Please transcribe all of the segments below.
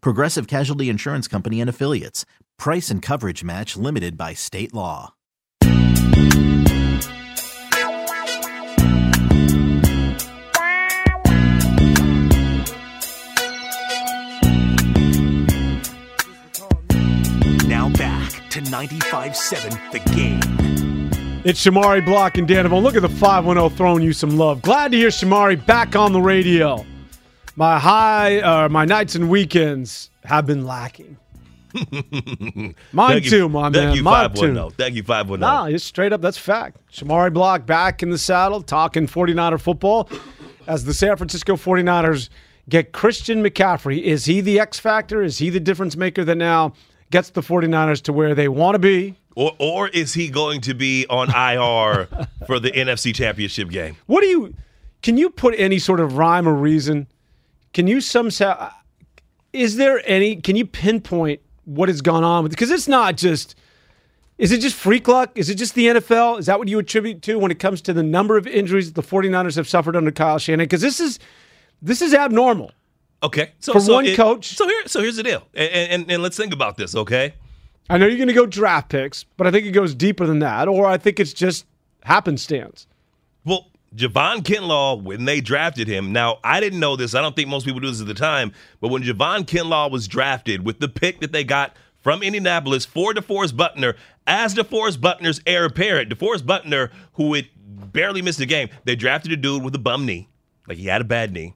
Progressive Casualty Insurance Company and Affiliates. Price and coverage match limited by state law. Now back to 95.7 The Game. It's Shamari Block and Danavone. Look at the 510 throwing you some love. Glad to hear Shamari back on the radio. My high, uh, my nights and weekends have been lacking. Mine Thank you- too, my thank man. you, Mine 510. too. Thank you, 510. Nah, it's straight up. That's fact. Shamari Block back in the saddle, talking 49er football as the San Francisco 49ers get Christian McCaffrey. Is he the X factor? Is he the difference maker that now gets the 49ers to where they want to be? Or, or is he going to be on IR for the NFC Championship game? What do you can you put any sort of rhyme or reason? Can you somehow is there any can you pinpoint what has gone on with because it's not just is it just freak luck? Is it just the NFL? Is that what you attribute to when it comes to the number of injuries that the 49ers have suffered under Kyle Shanahan? Because this is this is abnormal. Okay, so For so one coach- So here, so here's the deal, and, and and let's think about this. Okay, I know you're going to go draft picks, but I think it goes deeper than that, or I think it's just happenstance. well, Javon Kinlaw, when they drafted him, now I didn't know this. I don't think most people do this at the time, but when Javon Kinlaw was drafted with the pick that they got from Indianapolis for DeForest Buckner as DeForest Buckner's heir apparent, DeForest Buckner, who had barely missed a game, they drafted a dude with a bum knee, like he had a bad knee.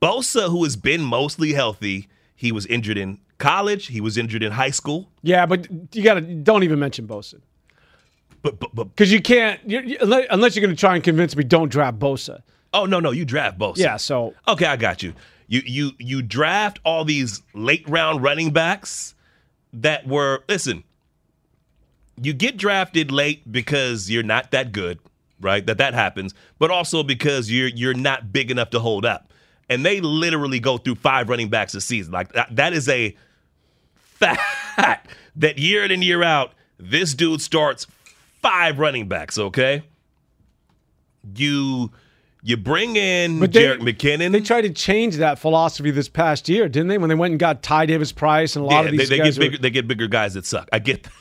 Bosa, who has been mostly healthy, he was injured in college. He was injured in high school. Yeah, but you got to don't even mention Bosa. But but, but Because you can't, you, unless you're going to try and convince me, don't draft Bosa. oh no no, you draft Bosa. Yeah, so Okay, I got you. You you you draft all these late round running backs that were listen. You get drafted late because you're not that good, right? That that happens, but also because you're you're not big enough to hold up. And they literally go through five running backs a season. Like that, that is a fact that year in and year out, this dude starts five running backs, okay? You you bring in But they- Jerick McKinnon. they tried to change that philosophy this past year, didn't they? When they went and got Ty Davis Price and a lot yeah, of these they, they guys. get bigger. They get bigger guys that suck. I get that.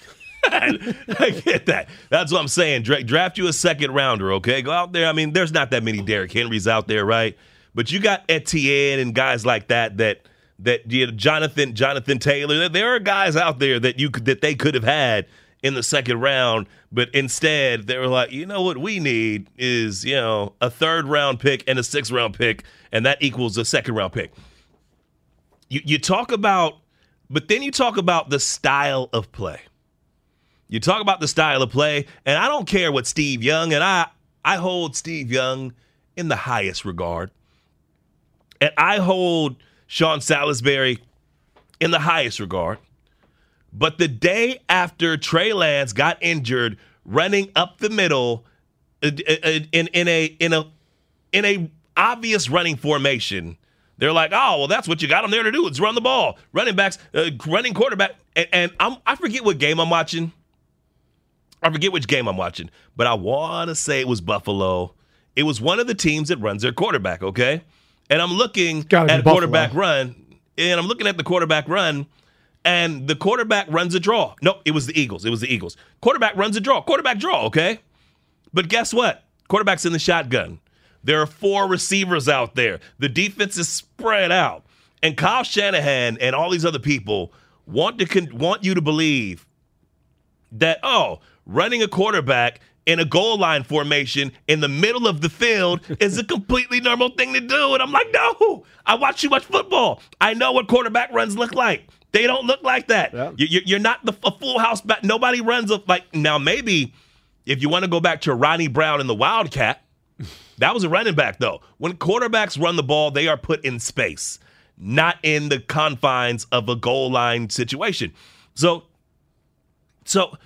I get that. That's what I'm saying. Dra- draft you a second rounder, okay? Go out there. I mean, there's not that many Derrick Henrys out there, right? But you got Etienne and guys like that that that you know, Jonathan Jonathan Taylor. There- There are guys out there that you could that they could have had in the second round, but instead they were like, you know what we need is you know a third round pick and a sixth round pick, and that equals a second round pick you, you talk about, but then you talk about the style of play. You talk about the style of play, and I don't care what Steve Young, and I, I hold Steve Young in the highest regard. And I hold Sean Salisbury in the highest regard. But the day after Trey Lance got injured running up the middle uh, uh, in, in a in a in a obvious running formation, they're like, oh, well, that's what you got them there to do. It's run the ball. Running backs, uh, running quarterback. And, and I'm, I forget what game I'm watching. I forget which game I'm watching, but I want to say it was Buffalo. It was one of the teams that runs their quarterback, okay? And I'm looking Gotta at a quarterback run, and I'm looking at the quarterback run, and the quarterback runs a draw. No, it was the Eagles. It was the Eagles. Quarterback runs a draw. Quarterback draw, okay? But guess what? Quarterback's in the shotgun. There are four receivers out there. The defense is spread out. And Kyle Shanahan and all these other people want to con- want you to believe that oh, running a quarterback in a goal line formation in the middle of the field is a completely normal thing to do. And I'm like, no, I watch too much football. I know what quarterback runs look like. They don't look like that. Yeah. You- You're not the a full house back. Nobody runs a, like now. Maybe if you want to go back to Ronnie Brown and the Wildcat, that was a running back though. When quarterbacks run the ball, they are put in space, not in the confines of a goal line situation. So, so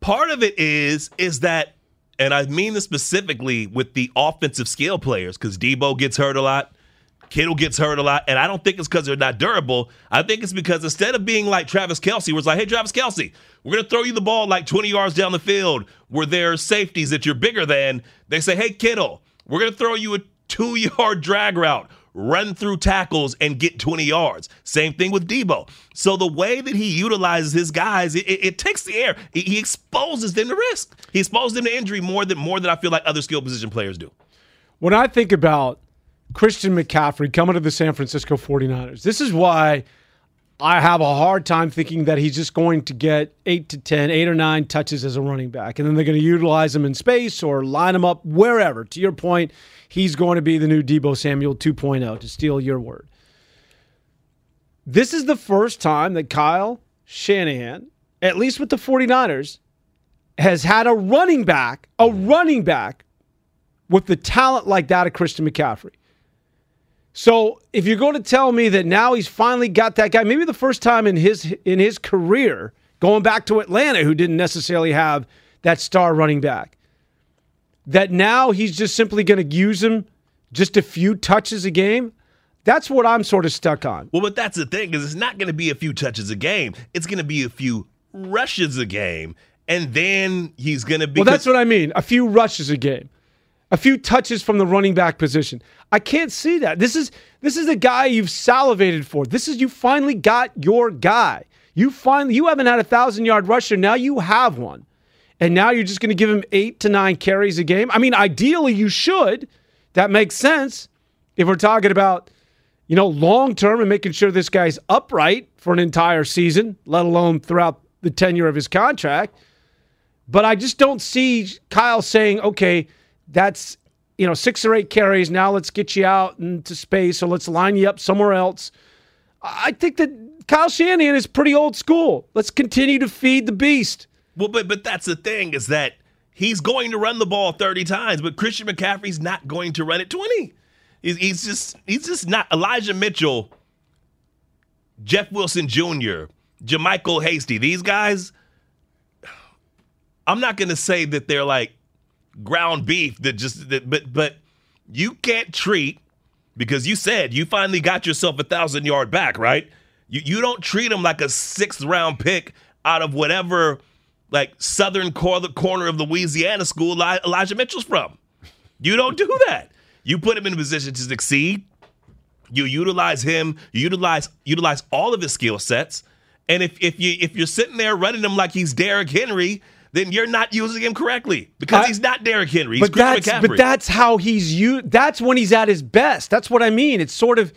part of it is is that, and I mean this specifically with the offensive skill players, because Debo gets hurt a lot. Kittle gets hurt a lot, and I don't think it's because they're not durable. I think it's because instead of being like Travis Kelce, where it's like, hey, Travis Kelce, we're going to throw you the ball like 20 yards down the field where there are safeties that you're bigger than, they say, hey, Kittle, we're going to throw you a two yard drag route, run through tackles, and get 20 yards. Same thing with Debo. So the way that he utilizes his guys, it, it, it takes the air. He, he exposes them to risk. He exposes them to injury more than more than I feel like other skill position players do. When I think about Christian McCaffrey coming to the San Francisco 49ers, this is why I have a hard time thinking that he's just going to get eight to 10, eight or nine touches as a running back. And then they're going to utilize him in space or line him up wherever. To your point, he's going to be the new Debo Samuel 2.0, to steal your word. This is the first time that Kyle Shanahan, at least with the 49ers, has had a running back, a running back with the talent like that of Christian McCaffrey. So if you're going to tell me that now he's finally got that guy, maybe the first time in his in his career, going back to Atlanta, who didn't necessarily have that star running back, that now he's just simply going to use him just a few touches a game. That's what I'm sort of stuck on. Well, but that's the thing is it's not going to be a few touches a game. It's going to be a few rushes a game, and then he's going to be. Well, that's what I mean. A few rushes a game, a few touches from the running back position. I can't see that. This is this is a guy you've salivated for. This is you finally got your guy. You finally you haven't had a thousand yard rusher. Now you have one, and now you're just going to give him eight to nine carries a game. I mean, ideally you should. That makes sense if we're talking about you know long term and making sure this guy's upright for an entire season, let alone throughout the tenure of his contract. But I just don't see Kyle saying, okay, that's you know six or eight carries. Now let's get you out into space, or let's line you up somewhere else. I think that Kyle Shanahan is pretty old school. Let's continue to feed the beast. Well, but but that's the thing is that he's going to run the ball 30 times, but Christian McCaffrey's not going to run it 20. He's, he's just he's just not Elijah Mitchell, Jeff Wilson Jr., JaMycal Hasty. These guys, I'm not going to say that they're like ground beef that just that, but but you can't treat because you said you finally got yourself a thousand yard back, right? You you don't treat him like a sixth round pick out of whatever like southern corner, corner of Louisiana school Eli- Elijah Mitchell's from. You don't do that. You put him in a position to succeed. You utilize him. You utilize utilize all of his skill sets. And if if you if you're sitting there running him like he's Derrick Henry, then you're not using him correctly because I- he's not Derrick Henry. He's but Christian that's McCaffrey. but that's how he's you. That's when he's at his best. That's what I mean. It's sort of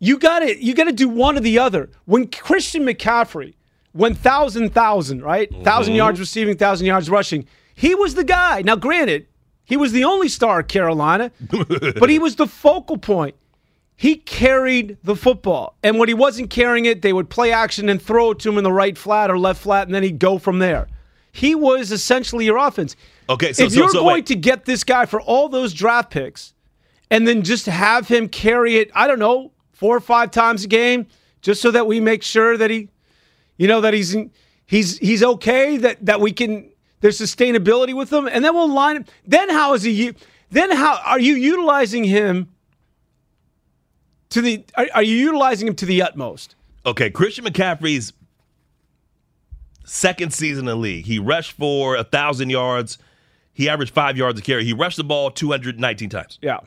you got to you got to do one or the other. When Christian McCaffrey went thousand thousand right, mm-hmm. 1000 yards receiving, thousand yards rushing, he was the guy. Now, granted, he was the only star at Carolina, but he was the focal point. He carried the football, and when he wasn't carrying it, they would play action and throw it to him in the right flat or left flat, and then he'd go from there. He was essentially your offense. Okay, so- if so- you're so going wait. to get this guy for all those draft picks, and then just have him carry it, I don't know, four or five times a game, just so that we make sure that he, you know, that he's he's he's okay, that that we can there's sustainability with him, and then we'll line him. Then how is he? Then how are you utilizing him? To the are, are you utilizing him to the utmost? Okay, Christian McCaffrey's second season in the league. He rushed for a thousand yards. He averaged five yards a carry. He rushed the ball 219 times. Yeah.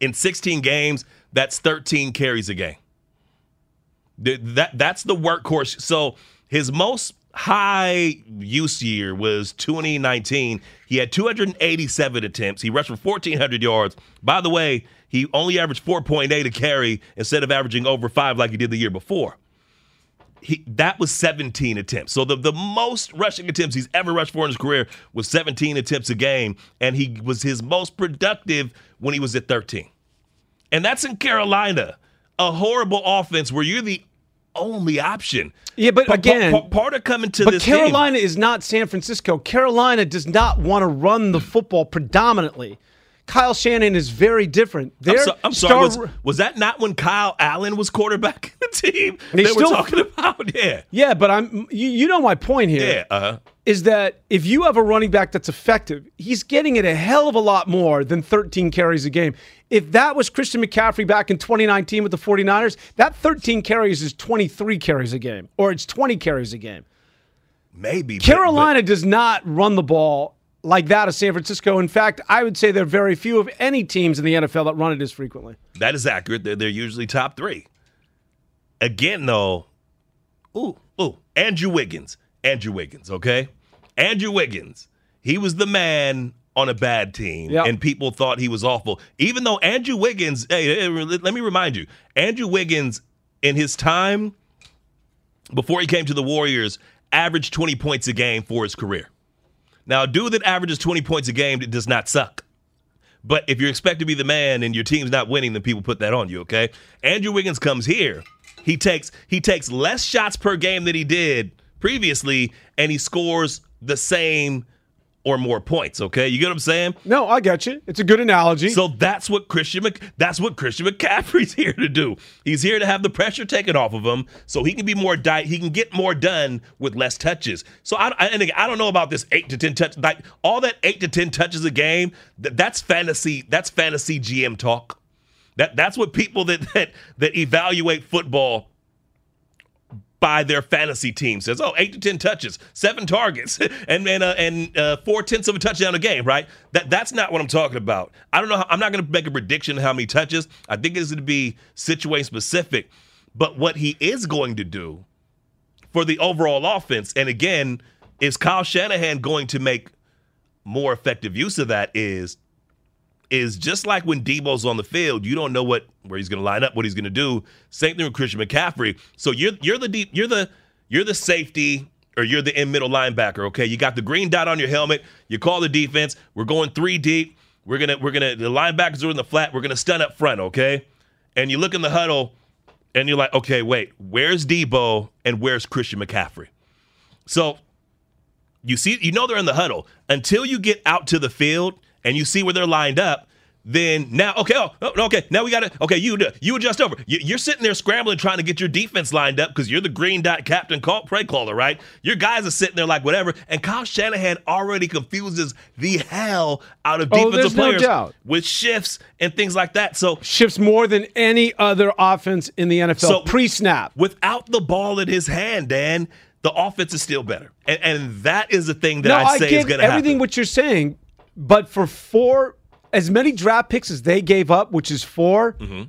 In 16 games, that's 13 carries a game. That that's the workhorse. So his most high use year was 2019. He had 287 attempts. He rushed for 1,400 yards. By the way, he only averaged 4.8 a carry instead of averaging over five like he did the year before. He that was 17 attempts. So the, the most rushing attempts he's ever rushed for in his career was 17 attempts a game, and he was his most productive when he was at 13. And that's in Carolina, a horrible offense where you're the only option. Yeah, but again- pa- part of coming to But this game- Carolina is not San Francisco. Carolina does not want to run the football predominantly. Kyle Shanahan is very different. I'm, so- I'm sorry. Was, was that not when Kyle Allen was quarterback in the team? They that still- we're talking about. Yeah, yeah, but I'm. You, you know my point here. yeah. Uh huh. is that if you have a running back that's effective, he's getting it a hell of a lot more than 13 carries a game. If that was Christian McCaffrey back in 2019 with the 49ers, that 13 carries is 23 carries a game, or it's 20 carries a game. Maybe but- Carolina does not run the ball like that of San Francisco. In fact, I would say there are very few of any teams in the NFL that run it as frequently. that is accurate. They're, they're usually top three. Again, though, ooh, ooh, Andrew Wiggins, Andrew Wiggins. Okay, Andrew Wiggins. He was the man on a bad team, Yep. and people thought he was awful. Even though Andrew Wiggins, hey, hey, let me remind you, Andrew Wiggins in his time before he came to the Warriors averaged 20 points a game for his career. Now, a dude that averages 20 points a game it does not suck. But if you're expected to be the man and your team's not winning, then people put that on you, okay? Andrew Wiggins comes here. He takes he takes less shots per game than he did previously, and he scores the same or more points, okay? You get what I'm saying? No, I get you. It's a good analogy. So that's what Christian Mc, that's what Christian McCaffrey's here to do. He's here to have the pressure taken off of him, so he can be more di- he can get more done with less touches. So I, I and again, I don't know about this eight to ten touch like all that eight to ten touches a game. Th- that's fantasy. That's fantasy GM talk. That that's what people that that that evaluate football by their fantasy team says, oh, eight to ten touches, seven targets, and and uh, and uh, four tenths of a touchdown a game, right? That that's not what I'm talking about. I don't know. How, I'm not going to make a prediction how many touches. I think it's going to be situation specific. But what he is going to do for the overall offense, and again, is Kyle Shanahan going to make more effective use of that? Is is just like when Debo's on the field, you don't know what where he's going to line up, what he's going to do. Same thing with Christian McCaffrey. So you're you're the deep, you're the you're the safety or you're the in middle linebacker. Okay, you got the green dot on your helmet. You call the defense. We're going three deep. We're gonna we're gonna the linebackers are in the flat. We're gonna stun up front. Okay, and you look in the huddle, and you're like, okay, wait, where's Debo and where's Christian McCaffrey? So you see, you know they're in the huddle until you get out to the field and you see where they're lined up. Then now, okay, oh, oh, okay, now we got to, okay, you you adjust over. You, you're sitting there scrambling, trying to get your defense lined up because you're the green dot captain, call, play caller, right? Your guys are sitting there like whatever, and Kyle Shanahan already confuses the hell out of Oh, defensive no players doubt. with shifts and things like that. So Shifts more than any other offense in the NFL So- pre snap. without the ball in his hand, Dan, the offense is still better, and, and that is the thing that No, I I say is going to happen everything what you're saying, but for four, as many draft picks as they gave up, which is 4 Mm-hmm.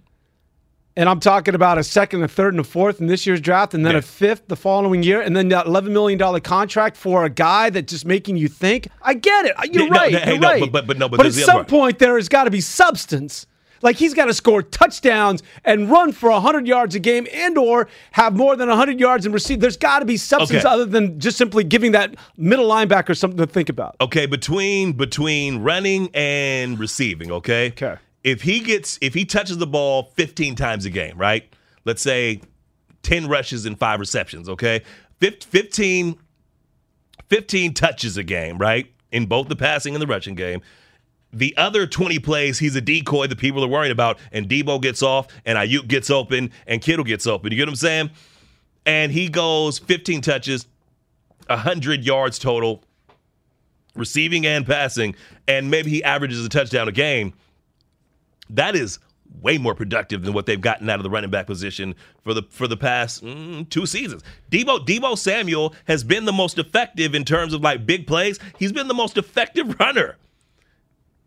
and I'm talking about a second, a third, and a fourth in this year's draft, and then Yeah. a fifth the following year, and then that 11 million dollar contract for a guy that's just making you think. I get it. You're no, right. hey, you're no, right. but- but- but no, but but at some part. point there has got to be substance. Like he's got to score touchdowns and run for 100 yards a game and or have more than 100 yards and receive. There's got to be substance Okay. other than just simply giving that middle linebacker something to think about. Okay, between between running and receiving, okay? Okay. If he gets if he touches the ball 15 times a game, right? Let's say 10 rushes and 5 receptions, okay? Fif- 15 15 touches a game, right? In both the passing and the rushing game. The other 20 plays, he's a decoy that people are worried about, and Debo gets off, and Aiyuk gets open, and Kittle gets open. You get what I'm saying? And he goes 15 touches, 100 yards total, receiving and passing, and maybe he averages a touchdown a game. That is way more productive than what they've gotten out of the running back position for the for the past mm, two seasons. Debo Debo Samuel has been the most effective in terms of like big plays. He's been the most effective runner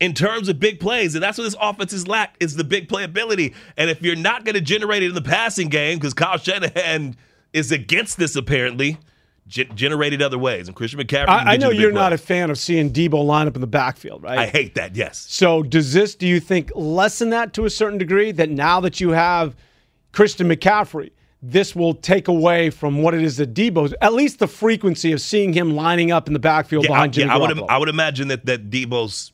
in terms of big plays, and that's what this offense is lack is the big playability. And if you're not going to generate it in the passing game, because Kyle Shanahan is against this apparently, gen- generate it other ways. And Christian McCaffrey. I, I get you know you're not a fan of seeing Debo line up in the backfield, right? I hate that. Yes. so does this, do you think, lessen that to a certain degree? That now that you have Christian McCaffrey, this will take away from what it is that Debo's, at least the frequency of seeing him lining up in the backfield Yeah, I, behind Jimmy yeah, I would I would imagine that that Debo's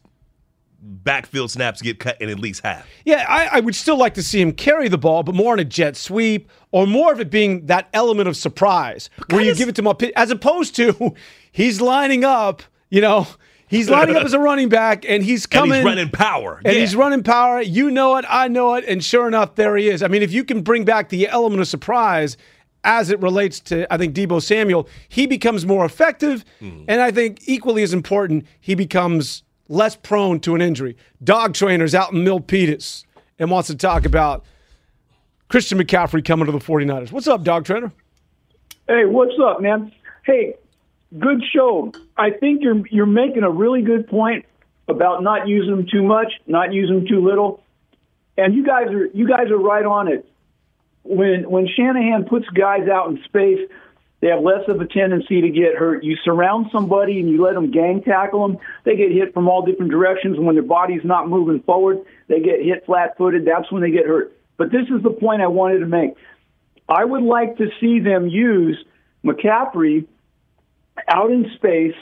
backfield snaps get cut in at least half. Yeah, I, I would still like to see him carry the ball, but more on a jet sweep or more of it being that element of surprise where you give it to him up, as opposed to he's lining up, you know, he's lining up as a running back and he's And coming. he's running power. and Yeah. he's running power. You know it, I know it, and sure enough, there he is. I mean, if you can bring back the element of surprise as it relates to, I think Debo Samuel, he becomes more effective, Hmm. and I think equally as important, he becomes less prone to an injury. Dog trainers out in Milpitas and wants to talk about Christian McCaffrey coming to the 49ers. What's up, dog trainer? Hey, what's up, man? Hey, good show. I think you're you're making a really good point about not using them too much, not using them too little, and you guys are you guys are right on it. When when Shanahan puts guys out in space, they have less of a tendency to get hurt. You surround somebody and you let them gang tackle them, they get hit from all different directions. And when their body's not moving forward, they get hit flat-footed. That's when they get hurt. But this is the point I wanted to make. I would like to see them use McCaffrey out in space,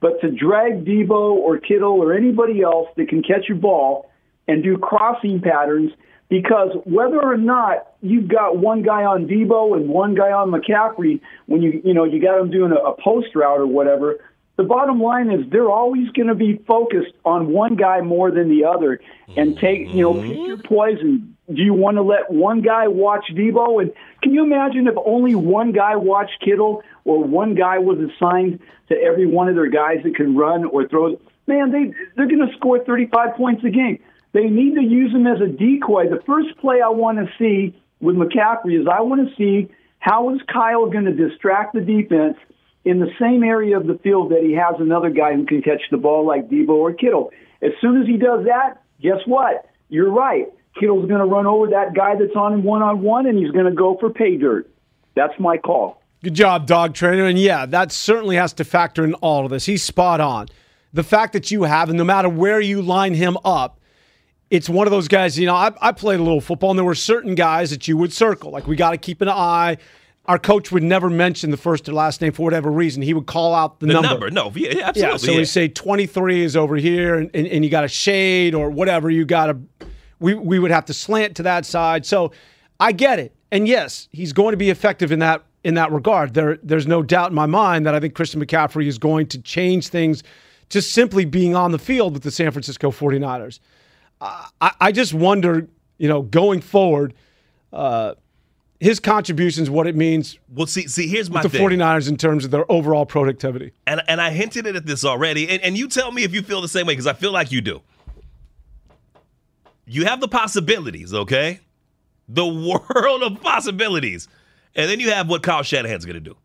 but to drag Debo or Kittle or anybody else that can catch a ball and do crossing patterns because whether or not you've got one guy on Debo and one guy on McCaffrey, when you you know you got them doing a, a post route or whatever, the bottom line is they're always going to be focused on one guy more than the other, and take you know pick your mm-hmm. poison. Do you want to let one guy watch Debo? And can you imagine if only one guy watched Kittle or one guy was assigned to every one of their guys that can run or throw? Man, they they're going to score 35 points a game. They need to use him as a decoy. The first play I want to see with McCaffrey is I want to see how is Kyle going to distract the defense in the same area of the field that he has another guy who can catch the ball like Debo or Kittle. As soon as he does that, guess what? You're right. Kittle's going to run over that guy that's on him one on one, and he's going to go for pay dirt. That's my call. Good job, dog trainer. And yeah, that certainly has to factor in all of this. He's spot on. The fact that you have, and no matter where you line him up, it's one of those guys, you know, I, I played a little football, and there were certain guys that you would circle. Like, we got to keep an eye. Our coach would never mention the first or last name for whatever reason. He would call out the, the number. number. No, yeah, absolutely. Yeah, so yeah. we say 23 is over here, and, and, and you got a shade or whatever. You got to, we, we would have to slant to that side. So I get it. And yes, he's going to be effective in that in that regard. There, there's no doubt in my mind that I think Christian McCaffrey is going to change things just simply being on the field with the San Francisco 49ers. I, I just wonder, you know, going forward, uh, his contributions, what it means well, see, see, here's my the thing. 49ers in terms of their overall productivity. and and I hinted at this already, and, and you tell me if you feel the same way because I feel like you do. You have the possibilities, okay? The world of possibilities, and then you have what Kyle Shanahan's going to do.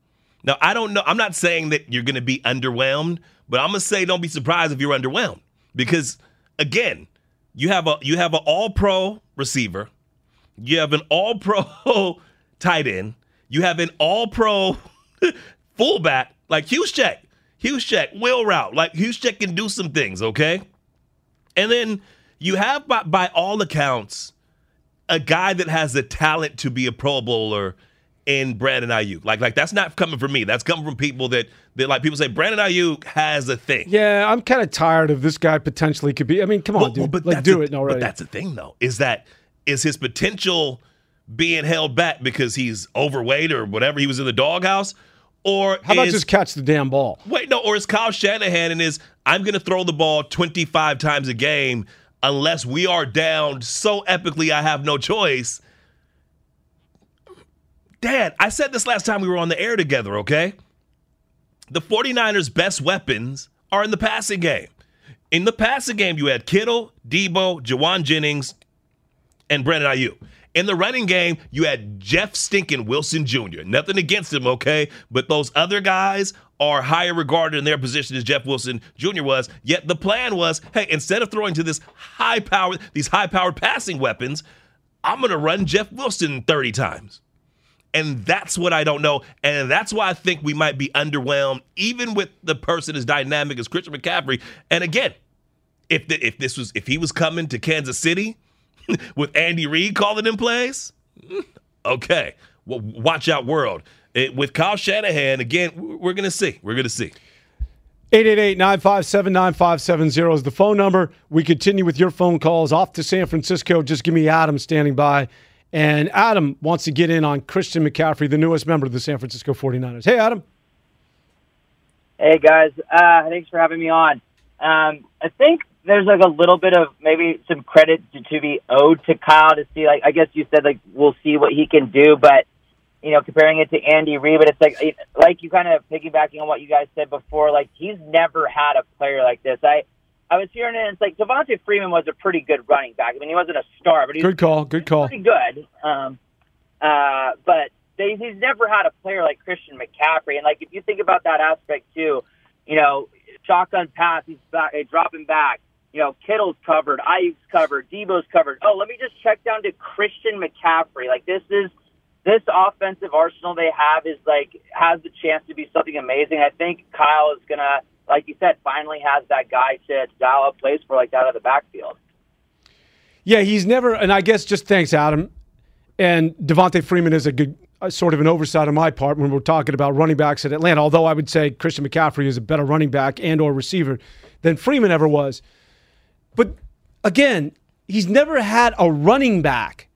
Now, I don't know. I'm not saying that you're going to be underwhelmed, but I'm going to say don't be surprised if you're underwhelmed because again, you have a you have an All Pro receiver, you have an All Pro tight end, you have an All Pro fullback like Juszczyk. Will route. Like Juszczyk can do some things, okay? And then you have by, by all accounts a guy that has the talent to be a Pro Bowler in Brandon Aiyuk. Like like that's not coming from me. That's coming from people that that like people say Brandon Aiyuk has a thing. Yeah, I'm kind of tired of this guy potentially could be. I mean, come on, Well, dude. well, like, do the- it already. But that's the thing, though, is that is his potential being held back because he's overweight or whatever he was in the doghouse, or How about just catch the damn ball? wait no, or is Kyle Shanahan and is I'm going to throw the ball 25 times a game unless we are down so epically I have no choice. Dad, I said this last time we were on the air together, okay? The 49ers' best weapons are in the passing game. In the passing game, you had Kittle, Debo, Jauan Jennings, and Brandon Aiyuk. In the running game, you had Jeff Stinkin Wilson Jr. Nothing against him, okay? But those other guys are higher regarded in their position as Jeff Wilson Jr. was. Yet the plan was, hey, instead of throwing to this high power, these high powered passing weapons, I'm gonna run Jeff Wilson 30 times. And that's what I don't know. And that's why I think we might be underwhelmed, even with the person as dynamic as Christian McCaffrey. And again, if the, if this was if he was coming to Kansas City with Andy Reid calling in plays, mm, okay. w- watch out world. It, with Kyle Shanahan, again, we're going to see. We're going to see. 888-957-9570 is the phone number. We continue with your phone calls off to San Francisco. Just give me Adam standing by. And Adam wants to get in on Christian McCaffrey, the newest member of the San Francisco 49ers. Hey, Adam. Hey guys, uh, thanks for having me on. Um, I think there's like a little bit of maybe some credit to, to be owed to Kyle to see like I guess you said like we'll see what he can do, but you know comparing it to Andy Reid, but it's like like you kind of piggybacking on what you guys said before. Like he's never had a player like this. I I was hearing it. and It's like Devonta Freeman was a pretty good running back. I mean he wasn't a star, but he was Good call. Good call. pretty good. Um, uh, but they, he's never had a player like Christian McCaffrey. And like if you think about that aspect too, you know, shotgun pass, he's back, dropping back. You know, Kittle's covered, Aiyuk's covered, Debo's covered. Oh, let me just check down to Christian McCaffrey. Like this is this offensive arsenal they have is like has the chance to be something amazing. I think Kyle is gonna, like you said, finally has that guy to dial up plays for like out of the backfield. Yeah, he's never, and I guess just thanks, Adam. And Devonta Freeman is a good, uh, sort of an oversight on my part when we're talking about running backs at Atlanta. Although I would say Christian McCaffrey is a better running back and or receiver than Freeman ever was. But again, he's never had a running back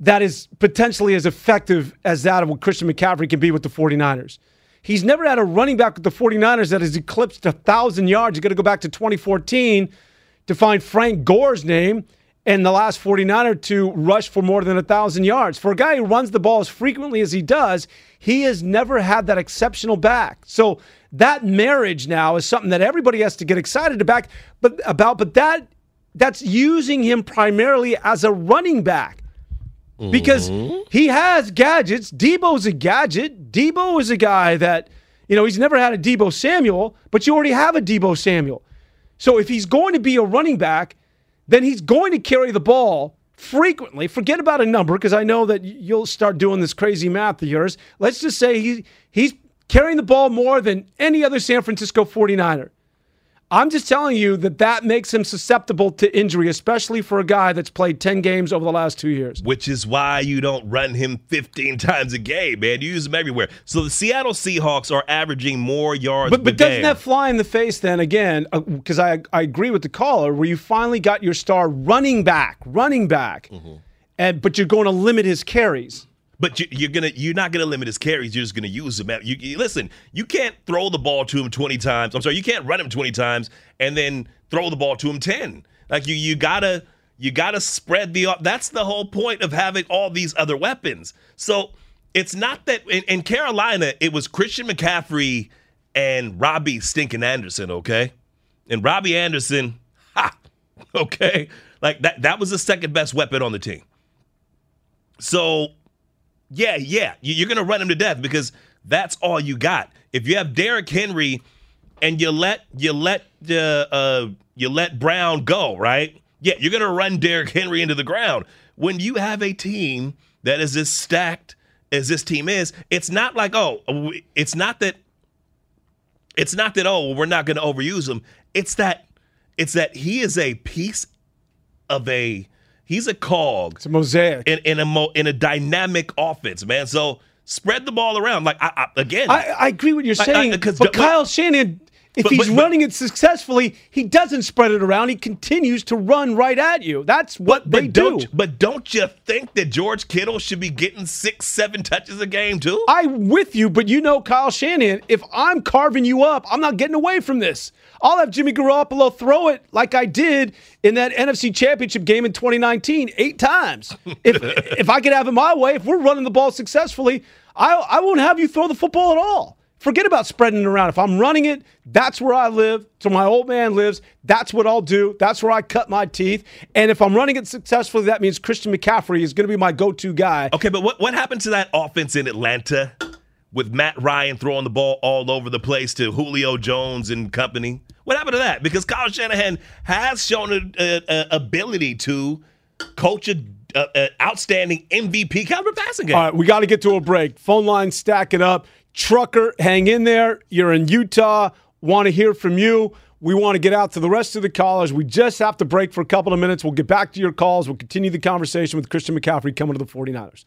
that is potentially as effective as that of what Christian McCaffrey can be with the 49ers. He's never had a running back with the 49ers that has eclipsed 1,000 yards. you got to go back to 2014 to find Frank Gore's name and the last 49er to rush for more than 1,000 yards. For a guy who runs the ball as frequently as he does, he has never had that exceptional back. So that marriage now is something that everybody has to get excited about, but about but that that's using him primarily as a running back because mm-hmm. he has gadgets. Debo's a gadget. Debo is a guy that, you know, he's never had a Debo Samuel, but you already have a Debo Samuel. So if he's going to be a running back, then he's going to carry the ball frequently. Forget about a number because I know that you'll start doing this crazy math of yours. Let's just say he, he's carrying the ball more than any other San Francisco 49er. I'm just telling you that that makes him susceptible to injury, especially for a guy that's played 10 games over the last two years. Which is why you don't run him 15 times a game, man. You use him everywhere. So the Seattle Seahawks are averaging more yards But, but doesn't game. that fly in the face then again? Because I, I agree with the caller where you finally got your star running back, running back, Mm-hmm. and but you're going to limit his carries. But you, you're gonna you're not gonna limit his carries. You're just gonna use him. You, you- listen, you can't throw the ball to him 20 times. I'm sorry, you can't run him 20 times and then throw the ball to him 10. Like you you gotta you gotta spread the. That's the whole point of having all these other weapons. So it's not that in, in Carolina it was Christian McCaffrey and Robbie Stinking Anderson. Okay, and Robbie Anderson, ha, okay, like that that was the second best weapon on the team. So yeah, yeah, you- you're gonna run him to death because that's all you got. If you have Derrick Henry and you let you let uh, uh you let Brown go, right? Yeah, you're gonna run Derrick Henry into the ground. When you have a team that is as stacked as this team is, it's not like oh, it's not that it's not that oh, we're not gonna overuse him. It's that it's that he is a piece of a he's a cog It's a mosaic. in, in a mo, in a dynamic offense, man. So spread the ball around. Like I, I, again, I, I agree with what you're I- I- but Kyle Shanahan, if But- he's but- running it successfully, he doesn't spread it around. He continues to run right at you. That's what they but do. don't but don't you think that George Kittle should be getting six, seven touches a game too? I'm with you, but you know Kyle Shanahan. if I'm carving you up, I'm not getting away from this. I'll have Jimmy Garoppolo throw it like I did in that NFC Championship game in 2019 eight times. If if I could have it my way, if we're running the ball successfully, I I won't have you throw the football at all. Forget about spreading it around. If I'm running it, that's where I live. So my old man lives. That's what I'll do. That's where I cut my teeth. And if I'm running it successfully, that means Christian McCaffrey is going to be my go-to guy. Okay, but what what happened to that offense in Atlanta with Matt Ryan throwing the ball all over the place to Julio Jones and company? What happened to that? Because Kyle Shanahan has shown an ability to coach a, outstanding MVP caliber passing game. All right, we got to get to a break. Phone line stacking up. Trucker, hang in there. You're in Utah. Want to hear from you. We want to get out to the rest of the callers. We just have to break for a couple of minutes. We'll get back to your calls. We'll continue the conversation with Christian McCaffrey coming to the 49ers.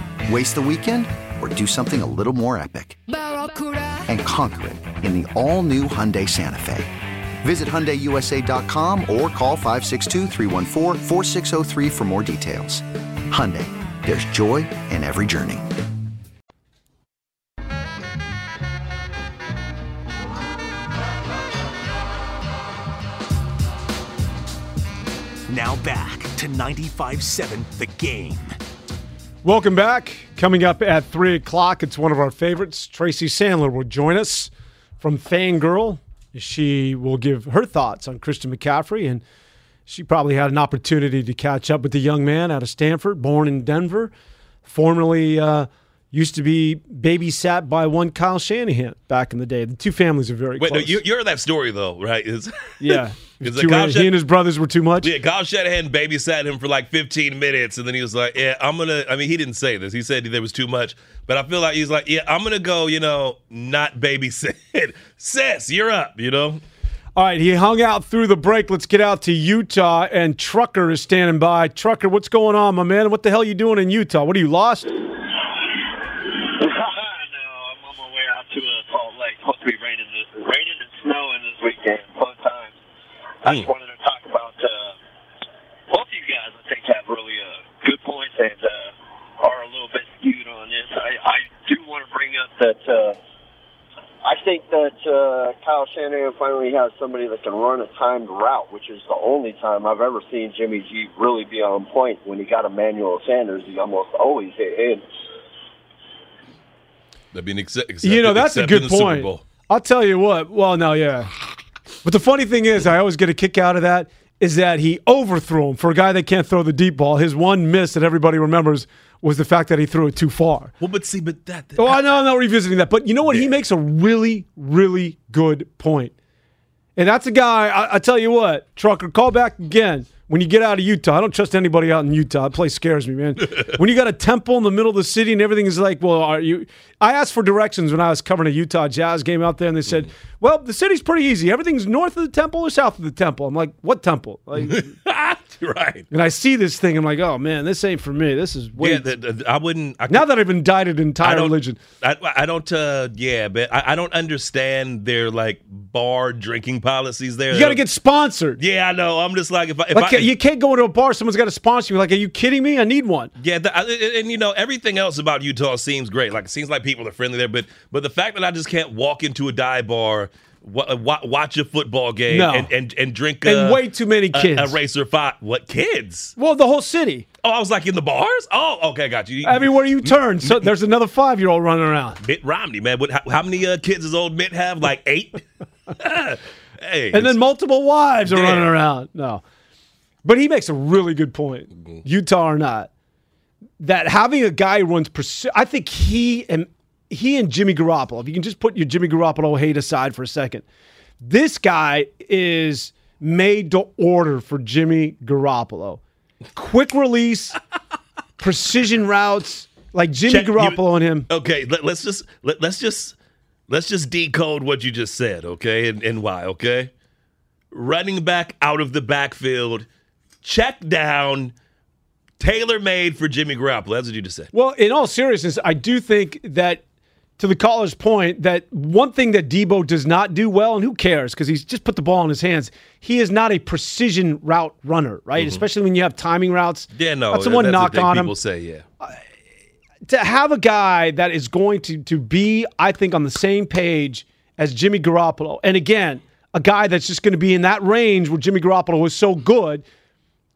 Waste the weekend or do something a little more epic? And conquer it in the all new Hyundai Santa Fe. Visit HyundaiUSA.com or call 562 for more details. Hyundai, there's joy in every journey. Now back to 95-7 The Game. Welcome back. Coming up at 3 o'clock, it's one of our favorites. Tracy Sandler will join us from Fangirl. She will give her thoughts on Christian McCaffrey, and she probably had an opportunity to catch up with the young man out of Stanford, born in Denver, formerly uh, used to be babysat by one Kyle Shanahan back in the day. The two families are very Wait, close. no, you, you heard that story though, right? It's, yeah. Like Kyle he and his brothers were too much. Yeah, Kyle Shanahan babysat him for like 15 minutes, and then he was like, "Yeah, I'm gonna." I mean, he didn't say this. He said there was too much, but I feel like he's like, "Yeah, I'm gonna go." You know, not babysit. Sis, you're up. You know. All right, he hung out through the break. Let's get out to Utah, and Trucker is standing by. Trucker, what's going on, my man? What the hell are you doing in Utah? What are you lost? no, I'm on my way out to uh, Salt Lake. Supposed to be raining this, raining and snowing this weekend, both times. I just wanted to talk about uh, both of you guys. I think have really uh, good points and uh, are a little bit skewed on this. I, I do want to bring up that uh, I think that uh, Kyle Shanahan finally has somebody that can run a timed route, which is the only time I've ever seen Jimmy G really be on point. When he got Emmanuel Sanders, he almost always hit him. That'd be an ex- accept- you know, that's a good in the Super point. I'll tell you what. Well, no, yeah. But the funny thing is, I always get a kick out of that is that he overthrew him for a guy that can't throw the deep ball. His one miss that everybody remembers was the fact that he threw it too far. Well, but see, but that. Oh, I know I'm not revisiting that. But you know what? He makes a really, really good point. And that's a guy, I, I tell you what, Trucker, call back again when you get out of Utah. I don't trust anybody out in Utah. That place scares me, man. when you got a temple in the middle of the city and everything is like, well, are you. I asked for directions when I was covering a Utah Jazz game out there, and they said, well, the city's pretty easy. Everything's north of the temple or south of the temple. I'm like, what temple? Like, right. and I see this thing, I'm like, oh, man, this ain't for me. This is way. Yeah, the, the- I wouldn't. I now that I've indicted I entire don't, religion. I, I don't. Uh, yeah, but I, I don't understand their like bar drinking policies there. You got to get sponsored. Yeah, I know. I'm just like if I, if Like I, you can't go into a bar. Someone's got to sponsor you. Like, are you kidding me? I need one. Yeah, the, I- and, and, you know everything else about Utah seems great. Like it seems like people are friendly there, but but the fact that I just can't walk into a dive bar, wa- watch a football game, No. and, and and drink And uh, way too many kids. A, racer five. What kids? Well, the whole city. Oh, I was like in the bars. Oh, okay, got you. Everywhere you turn, so there's another five year old running around. Mitt Romney, man. What, how, how many uh, kids does old Mitt have? Like eight. hey, And then multiple wives are running around. No. But he makes a really good point, Mm-hmm. Utah or not, that having a guy who runs, preci- I think he and he and Jimmy Garoppolo, if you can just put your Jimmy Garoppolo hate aside for a second, this guy is made to order for Jimmy Garoppolo. Quick release, precision routes, like Jimmy Check- you- Garoppolo and him. Okay, let, us just let, let's just let's just decode what you just said, okay, and, and why, okay? Running back out of the backfield, check down, tailor made for Jimmy Garoppolo. That's what you just said. Well, in all seriousness, I do think that to the caller's point, that one thing that Debo does not do well, and who cares because he's just put the ball in his hands. He is not a precision route runner, right? Especially when you have timing routes. Mm-hmm. Yeah, no, that's the one that's knock on him. People say, yeah. To have a guy that is going to to be, I think, on the same page as Jimmy Garoppolo, and again, a guy that's just going to be in that range where Jimmy Garoppolo was so good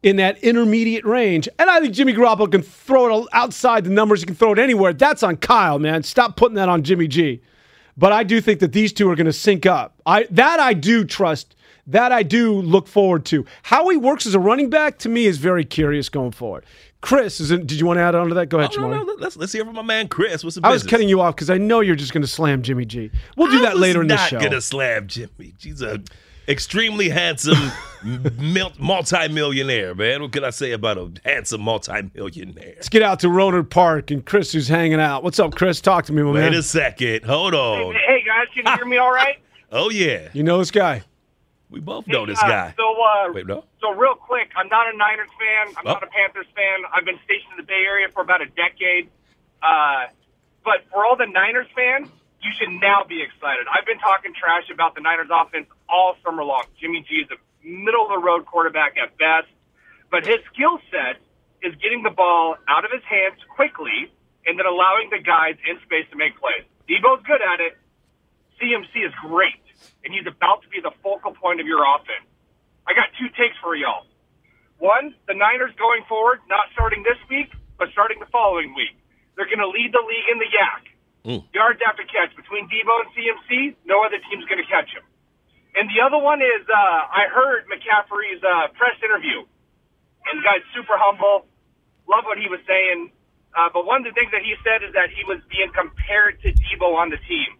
in that intermediate range. And I think Jimmy Garoppolo can throw it outside the numbers. He can throw it anywhere. That's on Kyle, man. Stop putting that on Jimmy G. But I do think that these two are going to sync up. I that I do trust. That I do look forward to. How he works as a running back to me is very curious going forward. Chris, is it, did you want to add on to that? Go ahead, Oh, no, no, let's let's hear from my man Chris. What's the I was cutting you off because I know you're just going to slam Jimmy G. We'll do I that later in the show. not show. gonna slam Jimmy. He's a extremely handsome multi-millionaire, man. What can I say about a handsome multi-millionaire? Let's get out to Rohnert Park and Chris who's hanging out. What's up, Chris? Talk to me, my Wait man. a second. Hold on. Hey guys, can you hear me all right? Oh yeah, You know this guy? we both know this Uh, guy. So, uh, Wait, no. so real quick, I'm not a Niners fan. I'm Oh. not a Panthers fan. I've been stationed in the Bay Area for about a decade. Uh, but for all the Niners fans, you should now be excited. I've been talking trash about the Niners offense all summer long. Jimmy G is a middle of the road quarterback at best, but his skill set is getting the ball out of his hands quickly and then allowing the guys in space to make plays. Debo's good at it. CMC is great, and he's about to be the focal point of your offense. I got two takes for y'all. One, the Niners going forward, not starting this week, but starting the following week. They're going to lead the league in the YAC. Mm. Yards after catch between Debo and CMC, no other team's going to catch him. And the other one is uh, I heard McCaffrey's uh, press interview, and the guy's super humble. Love what he was saying. Uh, but one of the things that he said is that he was being compared to Debo on the team.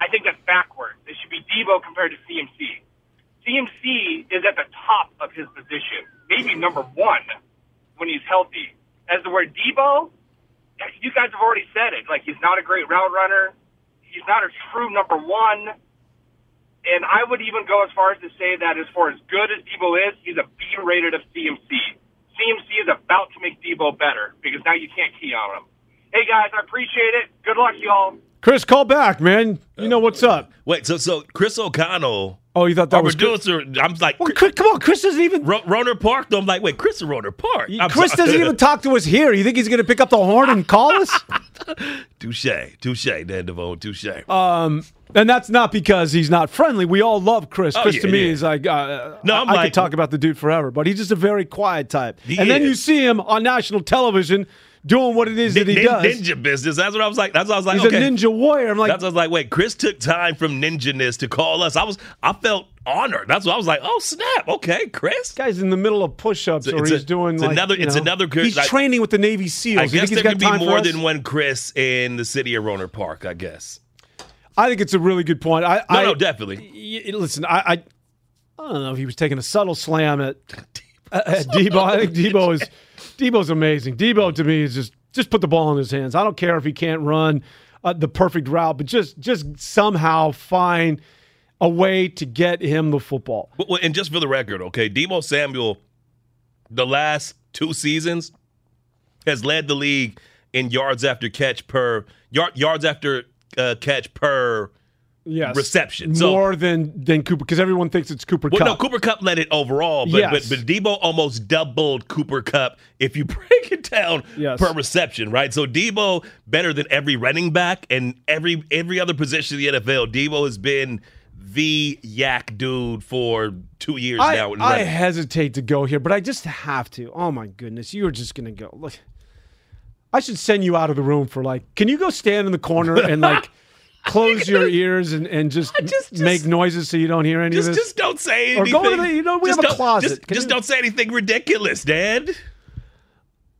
I think that's backwards. It should be Debo compared to CMC. CMC is at the top of his position, maybe number one when he's healthy. As the word Debo, you guys have already said it. Like he's not a great route runner. He's not a true number one. And I would even go as far as to say that as far as good as Debo is, he's a B rated of CMC. CMC is about to make Debo better because now you can't key on him. Hey guys, I appreciate it. Good luck, y'all. Chris, call back, man. You know what's up. Wait, so so Chris O'Connell, Oh, you thought that our was Chris? I'm like, Well, Chris, come on, Chris doesn't even. Ro- Rohnert Park. Though I'm like, wait, Chris is Rohnert Park. I'm Chris sorry. doesn't even talk to us here. You think he's going to pick up the horn and call us? touche, touche, Dan Devone, touche. Um, and that's not because he's not friendly. We all love Chris. Oh, Chris yeah, to me yeah. is like, uh, No, I, I'm I like- could talk about the dude forever, but he's just a very quiet type. And then you see him on national television doing what it is that he Nin- does. Ninja business. That's what I was like. That's what I was like. he's okay. a ninja warrior. I'm like, That's what I was like. Wait, Chris took time from ninja-ness to call us. I was, I felt honored. That's what I was like. Oh snap! Okay, Chris. guy's in the middle of push-ups, It's or it's he's a- doing it's like another- it's know, another good- He's like- training with the Navy SEAls. I guess there could be more than one Chris in the city of Rohnert Park. I guess. I think it's a really good point. I, No, I no, definitely. y- listen, I, I, I don't know if he was taking a subtle slam at, at Debo. I think Debo is Debo's amazing. Debo to me is just just put the ball in his hands. I don't care if he can't run uh, the perfect route, but just just somehow find a way to get him the football. And just for the record, okay, Debo Samuel, the last two seasons, has led the league in yards after catch per yard, yards after uh, catch per Yes, reception. So- more than than Cooper because everyone thinks it's Cooper Well, Cup. no, Cooper Kupp led it overall, but, Yes. but but Debo almost doubled Cooper Kupp if you break it down Yes. per reception, right? So Debo better than every running back and every every other position in the NFL. Debo has been the YAC dude for two years I, now. I hesitate to go here, but I just have to. Oh my goodness, you are just gonna go. Look, I should send you out of the room for like. Can you go stand in the corner and like close your ears and, and just, just- make noises so you don't hear any just, of this? just don't say anything. Or go to the- you know, we Just have a closet. Just, just you- don't say anything ridiculous, Dad.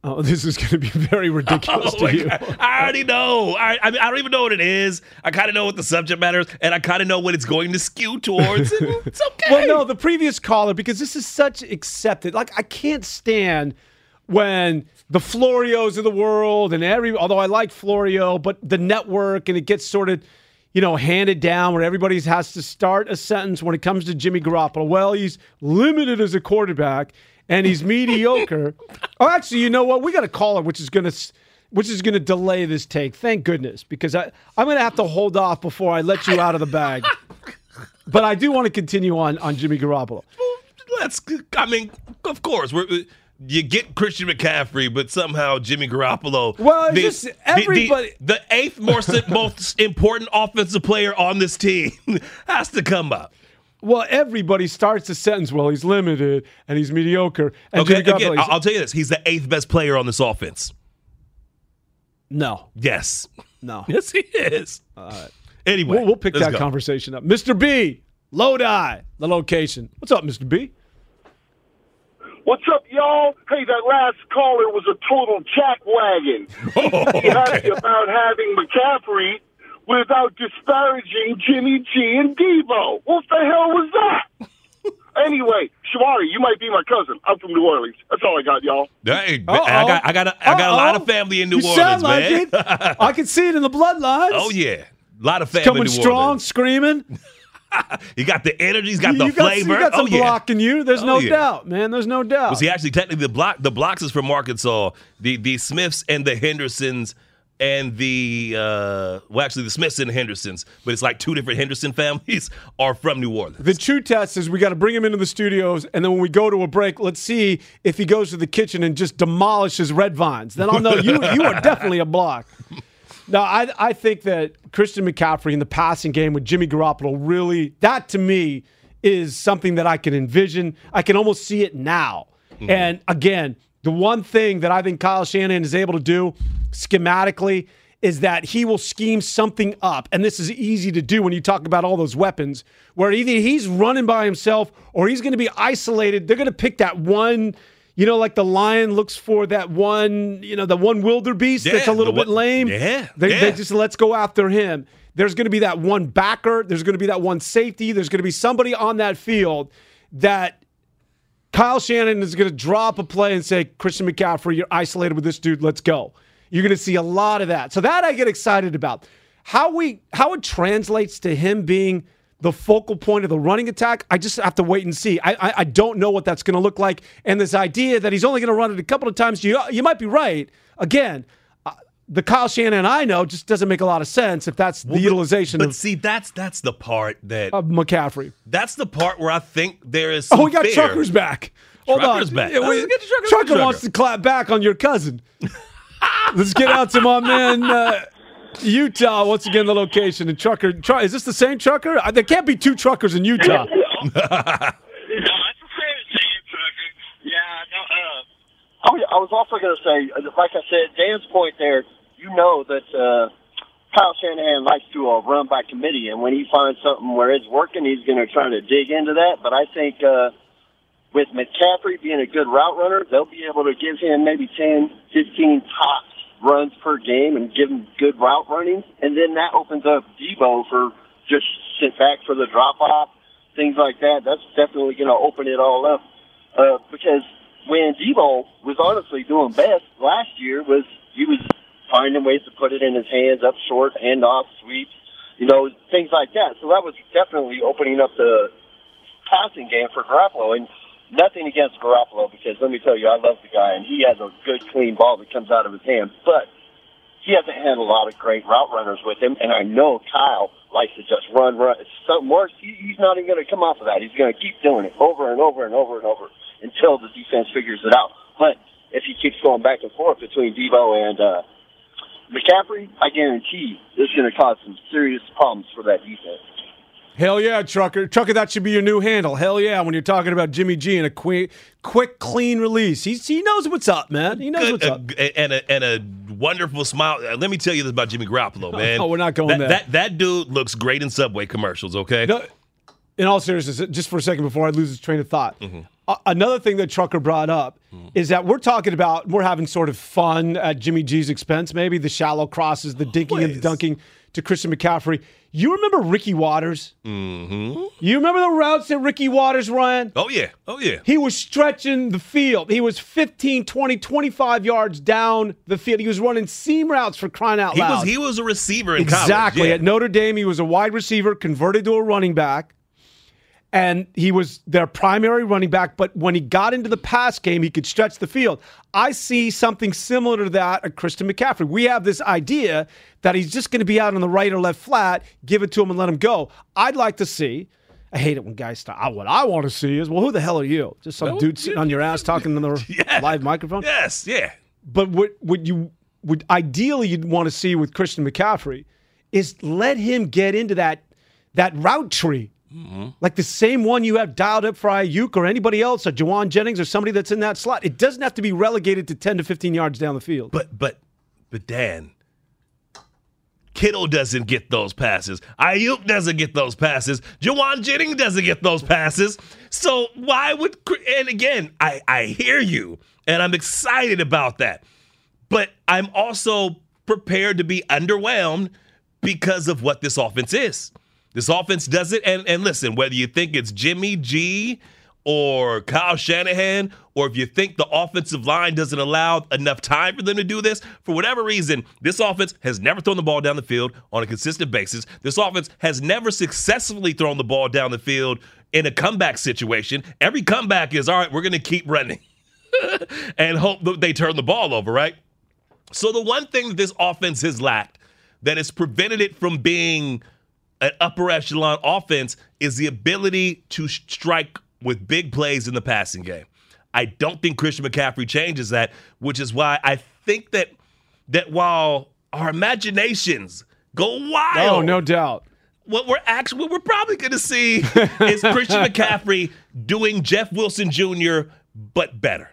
oh, this is going to be very oh, ridiculous Oh to you. God. I already know. I, I, mean, I don't even know what it is. I kind of know what the subject matter is, and I kind of know what it's going to skew towards. it's okay. Well, no, the previous caller, because this is such accepted. Like, I can't stand when the Florios of the world and every, although I like Florio, but the network and it gets sort of, you know, handed down where everybody has to start a sentence when it comes to Jimmy Garoppolo. Well, he's limited as a quarterback and he's mediocre. Oh, actually, you know what? We got a caller, which is going to. Which is going to delay this take. Thank goodness, because I, I'm going to have to hold off before I let you out of the bag. But I do want to continue on on Jimmy Garoppolo. Let's. I mean, of course, we're. You get Christian McCaffrey, but somehow Jimmy Garoppolo. Well, the, just the- the- The, eighth most most important offensive player on this team has to come up. Well, everybody starts a sentence. Well, he's limited and he's mediocre. And Okay, again, I'll, tell you this: he's the eighth best player on this offense. no, Yes, no. yes, he is. Anyway, We'll, we'll pick that go. conversation up. Mr. B, Lodi, the location. What's up, Mr. B? What's up, y'all? Hey, that last caller was a total jackwagon. Oh, he asked about having McCaffrey without disparaging Jimmy G and Debo. What the hell was that? anyway, Shawari, you might be my cousin. I'm from New Orleans. That's all I got, y'all. Hey, Uh-oh. I got, I got, a, I got a lot of family in New you Orleans, sound like man. it. I can see it in the bloodlines. oh yeah, a lot of family Coming in New strong, Orleans. screaming. He got the energy. He's got the you got, flavor. you got some oh yeah. block in you. There's Oh, no yeah. doubt, man. There's no doubt. Was he actually, technically, the block, the blocks is from Arkansas. The the Smiths and the Hendersons and the uh, well, actually, the Smiths and the Hendersons, but it's like two different Henderson families are from New Orleans. The true test is we got to bring him into the studios, and then when we go to a break, let's see if he goes to the kitchen and just demolishes red vines. Then I'll know you you are definitely a block. No, I I think that Christian McCaffrey in the passing game with Jimmy Garoppolo really that to me is something that I can envision. I can almost see it now. Mm-hmm. And again, the one thing that I think Kyle Shanahan is able to do schematically is that he will scheme something up. And this is easy to do when you talk about all those weapons, where either he's running by himself or he's going to be isolated. They're going to pick that one, you know, like the lion looks for that one, you know, the one wildebeest that's a little bit one- lame. yeah, They, yeah. they just let's go after him. There's going to be that one backer. There's going to be that one safety. There's going to be somebody on that field that Kyle Shanahan is going to drop a play and say, Christian McCaffrey, you're isolated with this dude. Let's go. You're going to see a lot of that. So that I get excited about. How we how it translates to him being the focal point of the running attack, I just have to wait and see. I I, I don't know what that's going to look like. And this idea that he's only going to run it a couple of times, you you might be right. Again, uh, the Kyle Shanahan I know just doesn't make a lot of sense if that's the utilization But of, see, that's that's the part that of McCaffrey. that's the part where I think there is. Some Oh, we got fear. Trucker's back. Hold Trucker's on. back. Yeah, we- Let's get to Trucker. Trucker, Trucker. wants to clap back on your cousin. Let's get out to my man uh, Utah once again. The location and Trucker. Tru- is this the same Trucker? Uh, There can't be two Truckers in Utah. Yeah, no, uh, I was- I was also going to say, uh, like I said, Dan's point there, you know that uh, Kyle Shanahan likes to uh, run by committee, and when he finds something where it's working, he's going to try to dig into that. But I think uh, with McCaffrey being a good route runner, they'll be able to give him maybe 10, 15 tops runs per game and give him good route running, and then that opens up Debo for just sit back for the drop off, things like that. That's definitely going to open it all up uh, because when Debo was honestly doing best last year was he was finding ways to put it in his hands up short, hand off, sweeps, you know, things like that. So that was definitely opening up the passing game for Garoppolo. And nothing against Garoppolo because let me tell you, I love the guy and he has a good clean ball that comes out of his hand. But he hasn't had a lot of great route runners with him, and I know Kyle likes to just run, run. It's something worse. He, he's not even going to come off of that. He's going to keep doing it over and over and over and over until the defense figures it out. But if he keeps going back and forth between Debo and uh, McCaffrey, I guarantee this is going to cause some serious problems for that defense. Hell yeah, trucker. Trucker, that should be your new handle. Hell yeah, when you're talking about Jimmy G and a quick, quick, clean release. He's, he knows what's up, man. He knows Good, what's uh, up. and a and a wonderful smile. Uh, Let me tell you this about Jimmy Garoppolo, man. No, we're not going that, there. That that dude looks great in Subway commercials. Okay. No, in all seriousness, just for a second before I lose this train of thought, Mm-hmm. another thing that Trucker brought up is that we're talking about we're having sort of fun at Jimmy G's expense, maybe the shallow crosses, the dinking and the dunking to Christian McCaffrey. You remember Ricky Watters? Mm-hmm. You remember the routes that Ricky Watters ran? Oh yeah. Oh yeah. He was stretching the field. He was 15, 20, 25 yards down the field. He was running seam routes for crying out He loud. was he was a receiver in college. Exactly. Yeah. At Notre Dame, he was a wide receiver converted to a running back. And he was their primary running back, but when he got into the pass game, he could stretch the field. I see something similar to that at Christian McCaffrey. We have this idea that he's just going to be out on the right or left flat, give it to him and let him go. I'd like to see. I hate it when guys start. "Ah, What I want to see is, well, who the hell are you? Just some No, dude sitting on your ass talking to the live microphone? Yes. Yeah. But what what you would ideally you'd want to see with Christian McCaffrey is let him get into that that route tree. Mm-hmm. Like the same one you have dialed up for Aiyuk or anybody else, or Jauan Jennings or somebody that's in that slot. It doesn't have to be relegated to 10 to 15 yards down the field. But but but Dan, Kittle doesn't get those passes. Aiyuk doesn't get those passes. Jauan Jennings doesn't get those passes. So why would and again, I I hear you and I'm excited about that. But I'm also prepared to be underwhelmed because of what this offense is. This offense does it and and listen, whether you think it's Jimmy G or Kyle Shanahan, or if you think the offensive line doesn't allow enough time for them to do this, for whatever reason, this offense has never thrown the ball down the field on a consistent basis. This offense has never successfully thrown the ball down the field in a comeback situation. Every comeback is all right, we're going to keep running and hope that they turn the ball over, right? So, the one thing that this offense has lacked that has prevented it from being an upper echelon offense is the ability to strike with big plays in the passing game. I don't think Christian McCaffrey changes that, which is why I think that that while our imaginations go oh, wild, Oh, no doubt. what we're actually what we're probably going to see is Christian McCaffrey doing Jeff Wilson Jr. but better.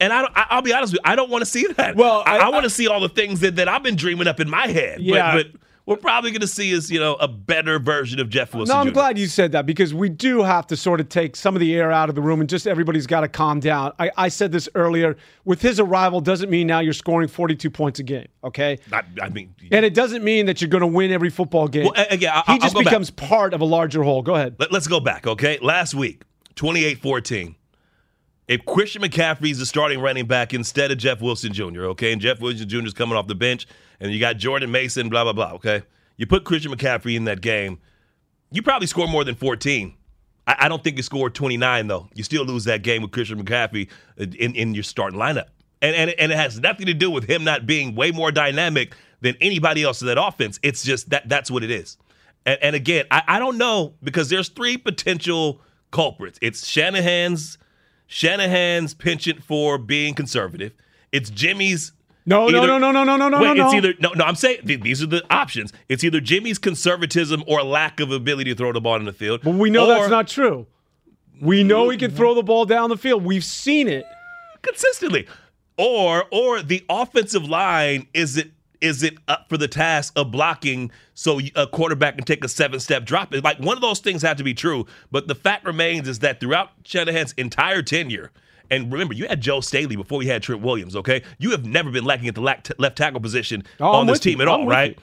And I don't, I- I'll be honest with you, I don't want to see that. Well, I, want to see all the things that, that I've been dreaming up in my head. But- Yeah. But, we're probably going to see is you know a better version of Jeff Wilson. No, I'm Jr. glad you said that because we do have to sort of take some of the air out of the room and just everybody's got to calm down. I, I said this earlier. With his arrival, doesn't mean now you're scoring 42 points a game, okay? I, I mean, And it doesn't mean that you're going to win every football game. Well, again, I- he just go back. becomes part of a larger whole. Go ahead. Let, us go back, okay? Last week, 28 14. If Christian McCaffrey's the starting running back instead of Jeff Wilson Jr., okay? And Jeff Wilson Jr. is coming off the bench, and you got Jordan Mason, blah, blah, blah, okay? You put Christian McCaffrey in that game, you probably score more than 14. I, I don't think you score 29, though. You still lose that game with Christian McCaffrey in, in your starting lineup. And, and, and it has nothing to do with him not being way more dynamic than anybody else in that offense. It's just that that's what it is. And, and again, I, I don't know because there's three potential culprits. It's Shanahan's Shanahan's penchant for being conservative. It's Jimmy's. No, no, no, no, no, no, no, no, Wait, no, it's either no, no. I'm saying th- these are the options. It's either Jimmy's conservatism or lack of ability to throw the ball in the field. But we know or- that's not true. We know he can throw the ball down the field. We've seen it. consistently. Or or the offensive line is is it up for the task of blocking so a quarterback can take a seven step drop? It's Like one of those things have to be true. But the fact remains is that throughout Shanahan's entire tenure, and remember, you had Joe Staley before you had Trent Williams. Okay, you have never been lacking at the left tackle position Oh, I'm on this with you. team at all, with?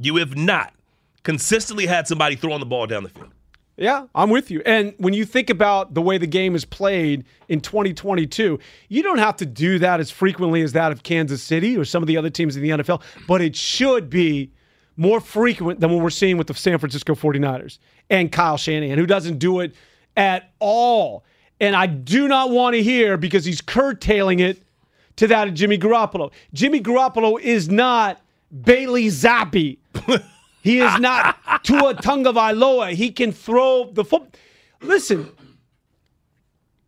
You have not consistently had somebody throwing the ball down the field. Yeah, I'm with you. And when you think about the way the game is played in 2022, you don't have to do that as frequently as that of Kansas City or some of the other teams in the NFL, but it should be more frequent than what we're seeing with the San Francisco 49ers and Kyle Shanahan, who doesn't do it at all. And I do not want to hear because he's curtailing it to that of Jimmy Garoppolo. Jimmy Garoppolo is not Bailey Zappe. He is not Tua Tagovailoa. He can throw the football. Listen,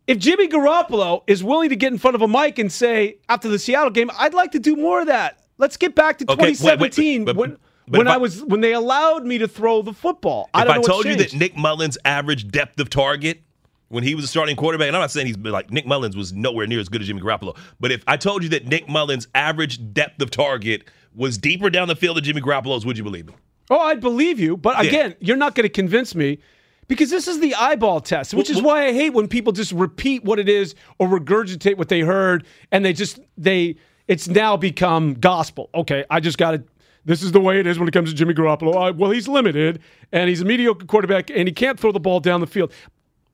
if Jimmy Garoppolo is willing to get in front of a mic and say after the Seattle game, I'd like to do more of that. Let's get back to Okay, wait, wait, 2017. but- when when if I, was when they allowed me to throw the football. I if I told you that. Nick Mullens' average depth of target when he was a starting quarterback, and I'm not saying he's like Nick Mullens was nowhere near as good as Jimmy Garoppolo, but if I told you that Nick Mullens' average depth of target was deeper down the field than Jimmy Garoppolo's, would you believe me? Oh, I'd believe you, but Yeah. again, you're not going to convince me because this is the eyeball test, which is why I hate when people just repeat what it is or regurgitate what they heard and they just they it's now become gospel. Okay, I just got to this is the way it is when it comes to Jimmy Garoppolo. I, well, he's limited and he's a mediocre quarterback and he can't throw the ball down the field.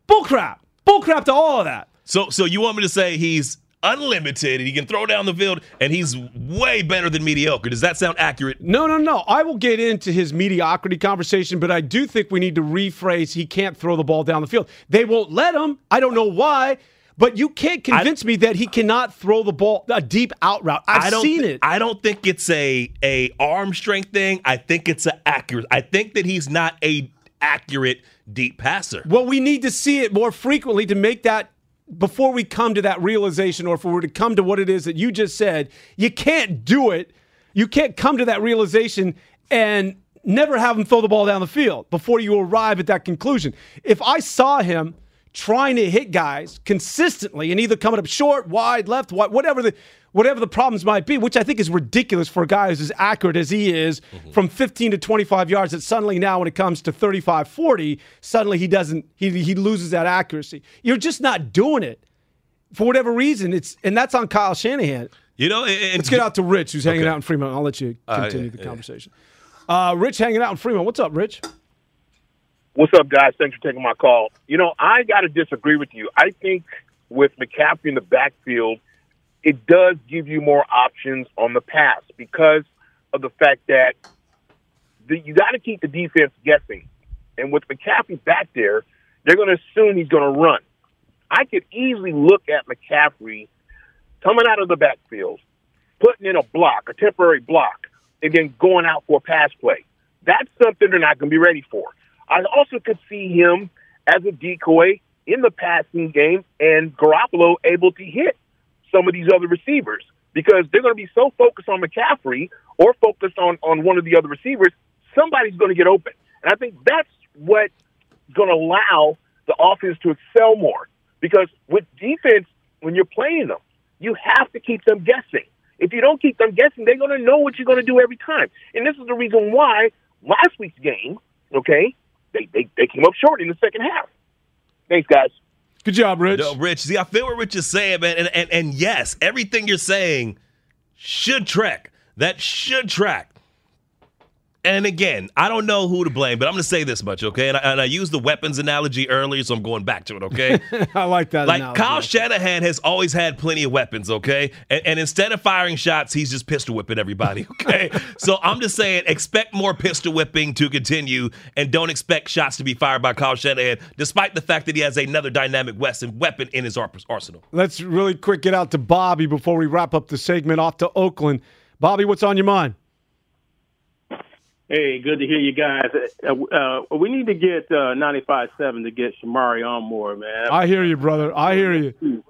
Bullcrap. Bullcrap to all of that. So, so you want me to say he's unlimited and he can throw down the field and he's way better than mediocre? Does that sound accurate? No, no, no. I will get into his mediocrity conversation, but I do think we need to rephrase he can't throw the ball down the field. They won't let him. I don't know why, but you can't convince me that he cannot throw the ball a deep out route. I've I don't seen thi- it. I don't think it's a a arm strength thing. I think it's an accurate. I think that he's not a accurate deep passer. Well, we need to see it more frequently to make that before we come to that realization, or if we were to come to what it is that you just said, you can't do it. You can't come to that realization and never have him throw the ball down the field before you arrive at that conclusion. If I saw him trying to hit guys consistently and either coming up short, wide, left, wide, whatever the whatever the problems might be, which I think is ridiculous for a guy who's as accurate as he is from 15 to 25 yards that suddenly now when it comes to 35 40 suddenly he doesn't he, he loses that accuracy you're just not doing it for whatever reason it's and that's on Kyle Shanahan You know, and, let's get out to Rich who's hanging Okay. out in Fremont I'll let you Uh, continue yeah, the yeah. conversation uh, Rich hanging out in Fremont what's up Rich What's up, guys? Thanks for taking my call. You know, I got to disagree with you. I think with McCaffrey in the backfield, it does give you more options on the pass because of the fact that the, you got to keep the defense guessing. And with McCaffrey back there, they're going to assume he's going to run. I could easily look at McCaffrey coming out of the backfield, putting in a block, a temporary block, and then going out for a pass play. That's something they're not going to be ready for. I also could see him as a decoy in the passing game and Garoppolo able to hit some of these other receivers because they're going to be so focused on McCaffrey or focused on, on one of the other receivers, somebody's going to get open. And I think that's what's going to allow the offense to excel more because with defense, when you're playing them, you have to keep them guessing. If you don't keep them guessing, they're going to know what you're going to do every time. And this is the reason why last week's game, okay, they, they, they came up short in the second half. Thanks, guys. Good job Rich No, Rich. See, I feel what Rich is saying, man. And, and and yes, everything you're saying should track. That should track. And again, I don't know who to blame, but I'm going to say this much, okay? And I, and I used the weapons analogy earlier, so I'm going back to it, okay? I like that like analogy. Kyle Shanahan has always had plenty of weapons, okay? And, and instead of firing shots, he's just pistol whipping everybody, okay? so I'm just saying, expect more pistol whipping to continue, and don't expect shots to be fired by Kyle Shanahan, despite the fact that he has another dynamic weapon weapon in his arsenal. let's really quick get out to Bobby before we wrap up the segment off to Oakland Bobby what's on your mind Hey, good to hear you guys. Uh, uh, we need to get uh, 95.7 to get Shamari on more, man. I hear you brother I hear you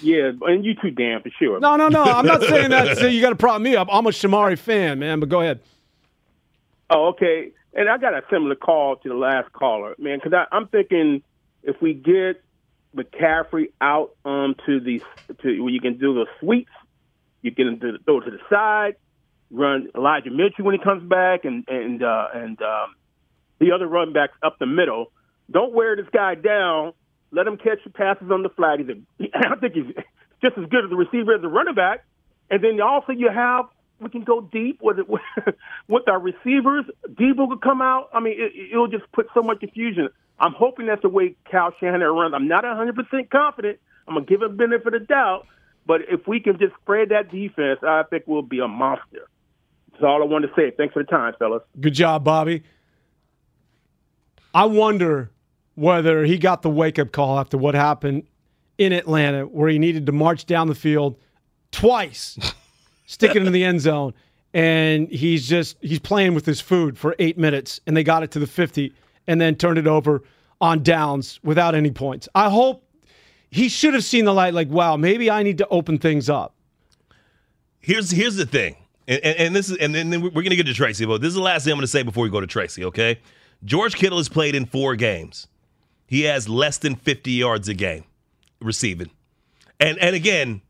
yeah, and you too, Dan, for sure. No, no, no. I'm not saying that. say you got to prop me up. I'm a Shamari fan, man. But go ahead. Oh, okay. And I got a similar call to the last caller, man, because I'm thinking if we get McCaffrey out um, to the to where you can do the sweeps, you can do, throw to the side, run Elijah Mitchell when he comes back, and and uh, and um, the other run backs up the middle. Don't wear this guy down. Let him catch the passes on the flat. He's a, I think he's just as good as a receiver as a running back. And then also you have we can go deep with it with our receivers. Debo could come out. I mean, it, it'll just put so much confusion. I'm hoping that's the way Cal Shanahan runs. I'm not 100 percent confident. I'm gonna give him benefit of doubt. But if we can just spread that defense, I think we'll be a monster. That's all I wanted to say. Thanks for the time, fellas. Good job, Bobby. I wonder whether he got the wake up call after what happened in Atlanta, where he needed to march down the field twice, stick it in the end zone, and he's just he's playing with his food for eight minutes, and they got it to the fifty, and then turned it over on downs without any points. I hope he should have seen the light. Like, wow, maybe I need to open things up. Here's here's the thing, and, and, and this is and then we're to get to Tracy, but this is the last thing I'm to say before we go to Tracy. Okay, George Kittle has played in four games. He has less than 50 yards a game receiving, and and again,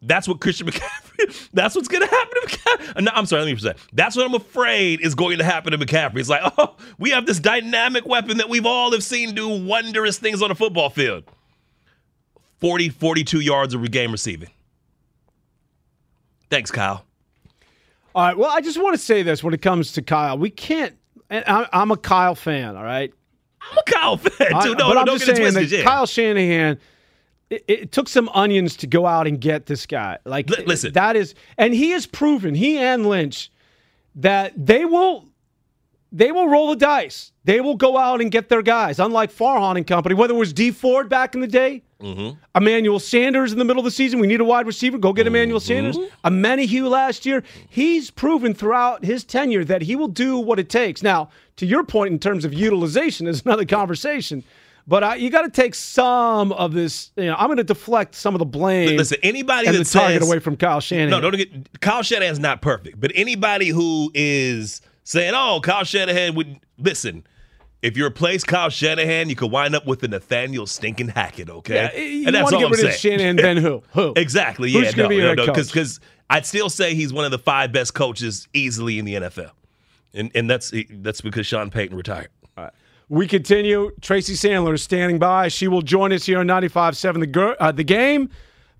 that's what Christian McCaffrey. That's what's going to happen to McCaffrey. No, I'm sorry, let me say. That's what I'm afraid is going to happen to McCaffrey. It's like, oh, we have this dynamic weapon that we've all have seen do wondrous things on a football field. 40, 42 yards of game receiving. Thanks, Kyle. All right. Well, I just want to say this when it comes to Kyle. We can't. And I'm a Kyle fan. All right. I'm a Kyle fan too. No, but no, I'm don't just get saying twisted. that Yeah. Kyle Shanahan. It, it took some onions to go out and get this guy. Like, Li- listen. that is, and he has proven he and Lynch that they will, they will roll the dice. They will go out and get their guys. Unlike Farhan and company, whether it was Dee Ford back in the day, Mm-hmm. Emmanuel Sanders in the middle of the season. We need a wide receiver. Go get Emmanuel Sanders. Amenahue last year. He's proven throughout his tenure that he will do what it takes. Now, to your point in terms of utilization is another conversation. But I, you got to take some of this. You know, I'm going to deflect some of the blame. Listen, anybody and that the target says- away from Kyle Shanahan. No, don't get Kyle Shanahan's not perfect, but anybody who is saying, "Oh, Kyle Shanahan would listen." If you replace Kyle Shanahan, you could wind up with a Nathaniel Stinking Hackett. Okay, Yeah, you and that's wanna all get I'm rid of saying. Shanahan, then who? Who? exactly. Who's yeah, no, be no, no, because I'd still say he's one of the five best coaches easily in the NFL, and and that's that's because Sean Payton retired. We continue. Tracy Sandler is standing by. She will join us here on 95.7 the, Gir- uh, the game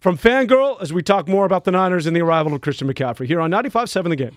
from Fangirl as we talk more about the Niners and the arrival of Christian McCaffrey here on 95.7 the game.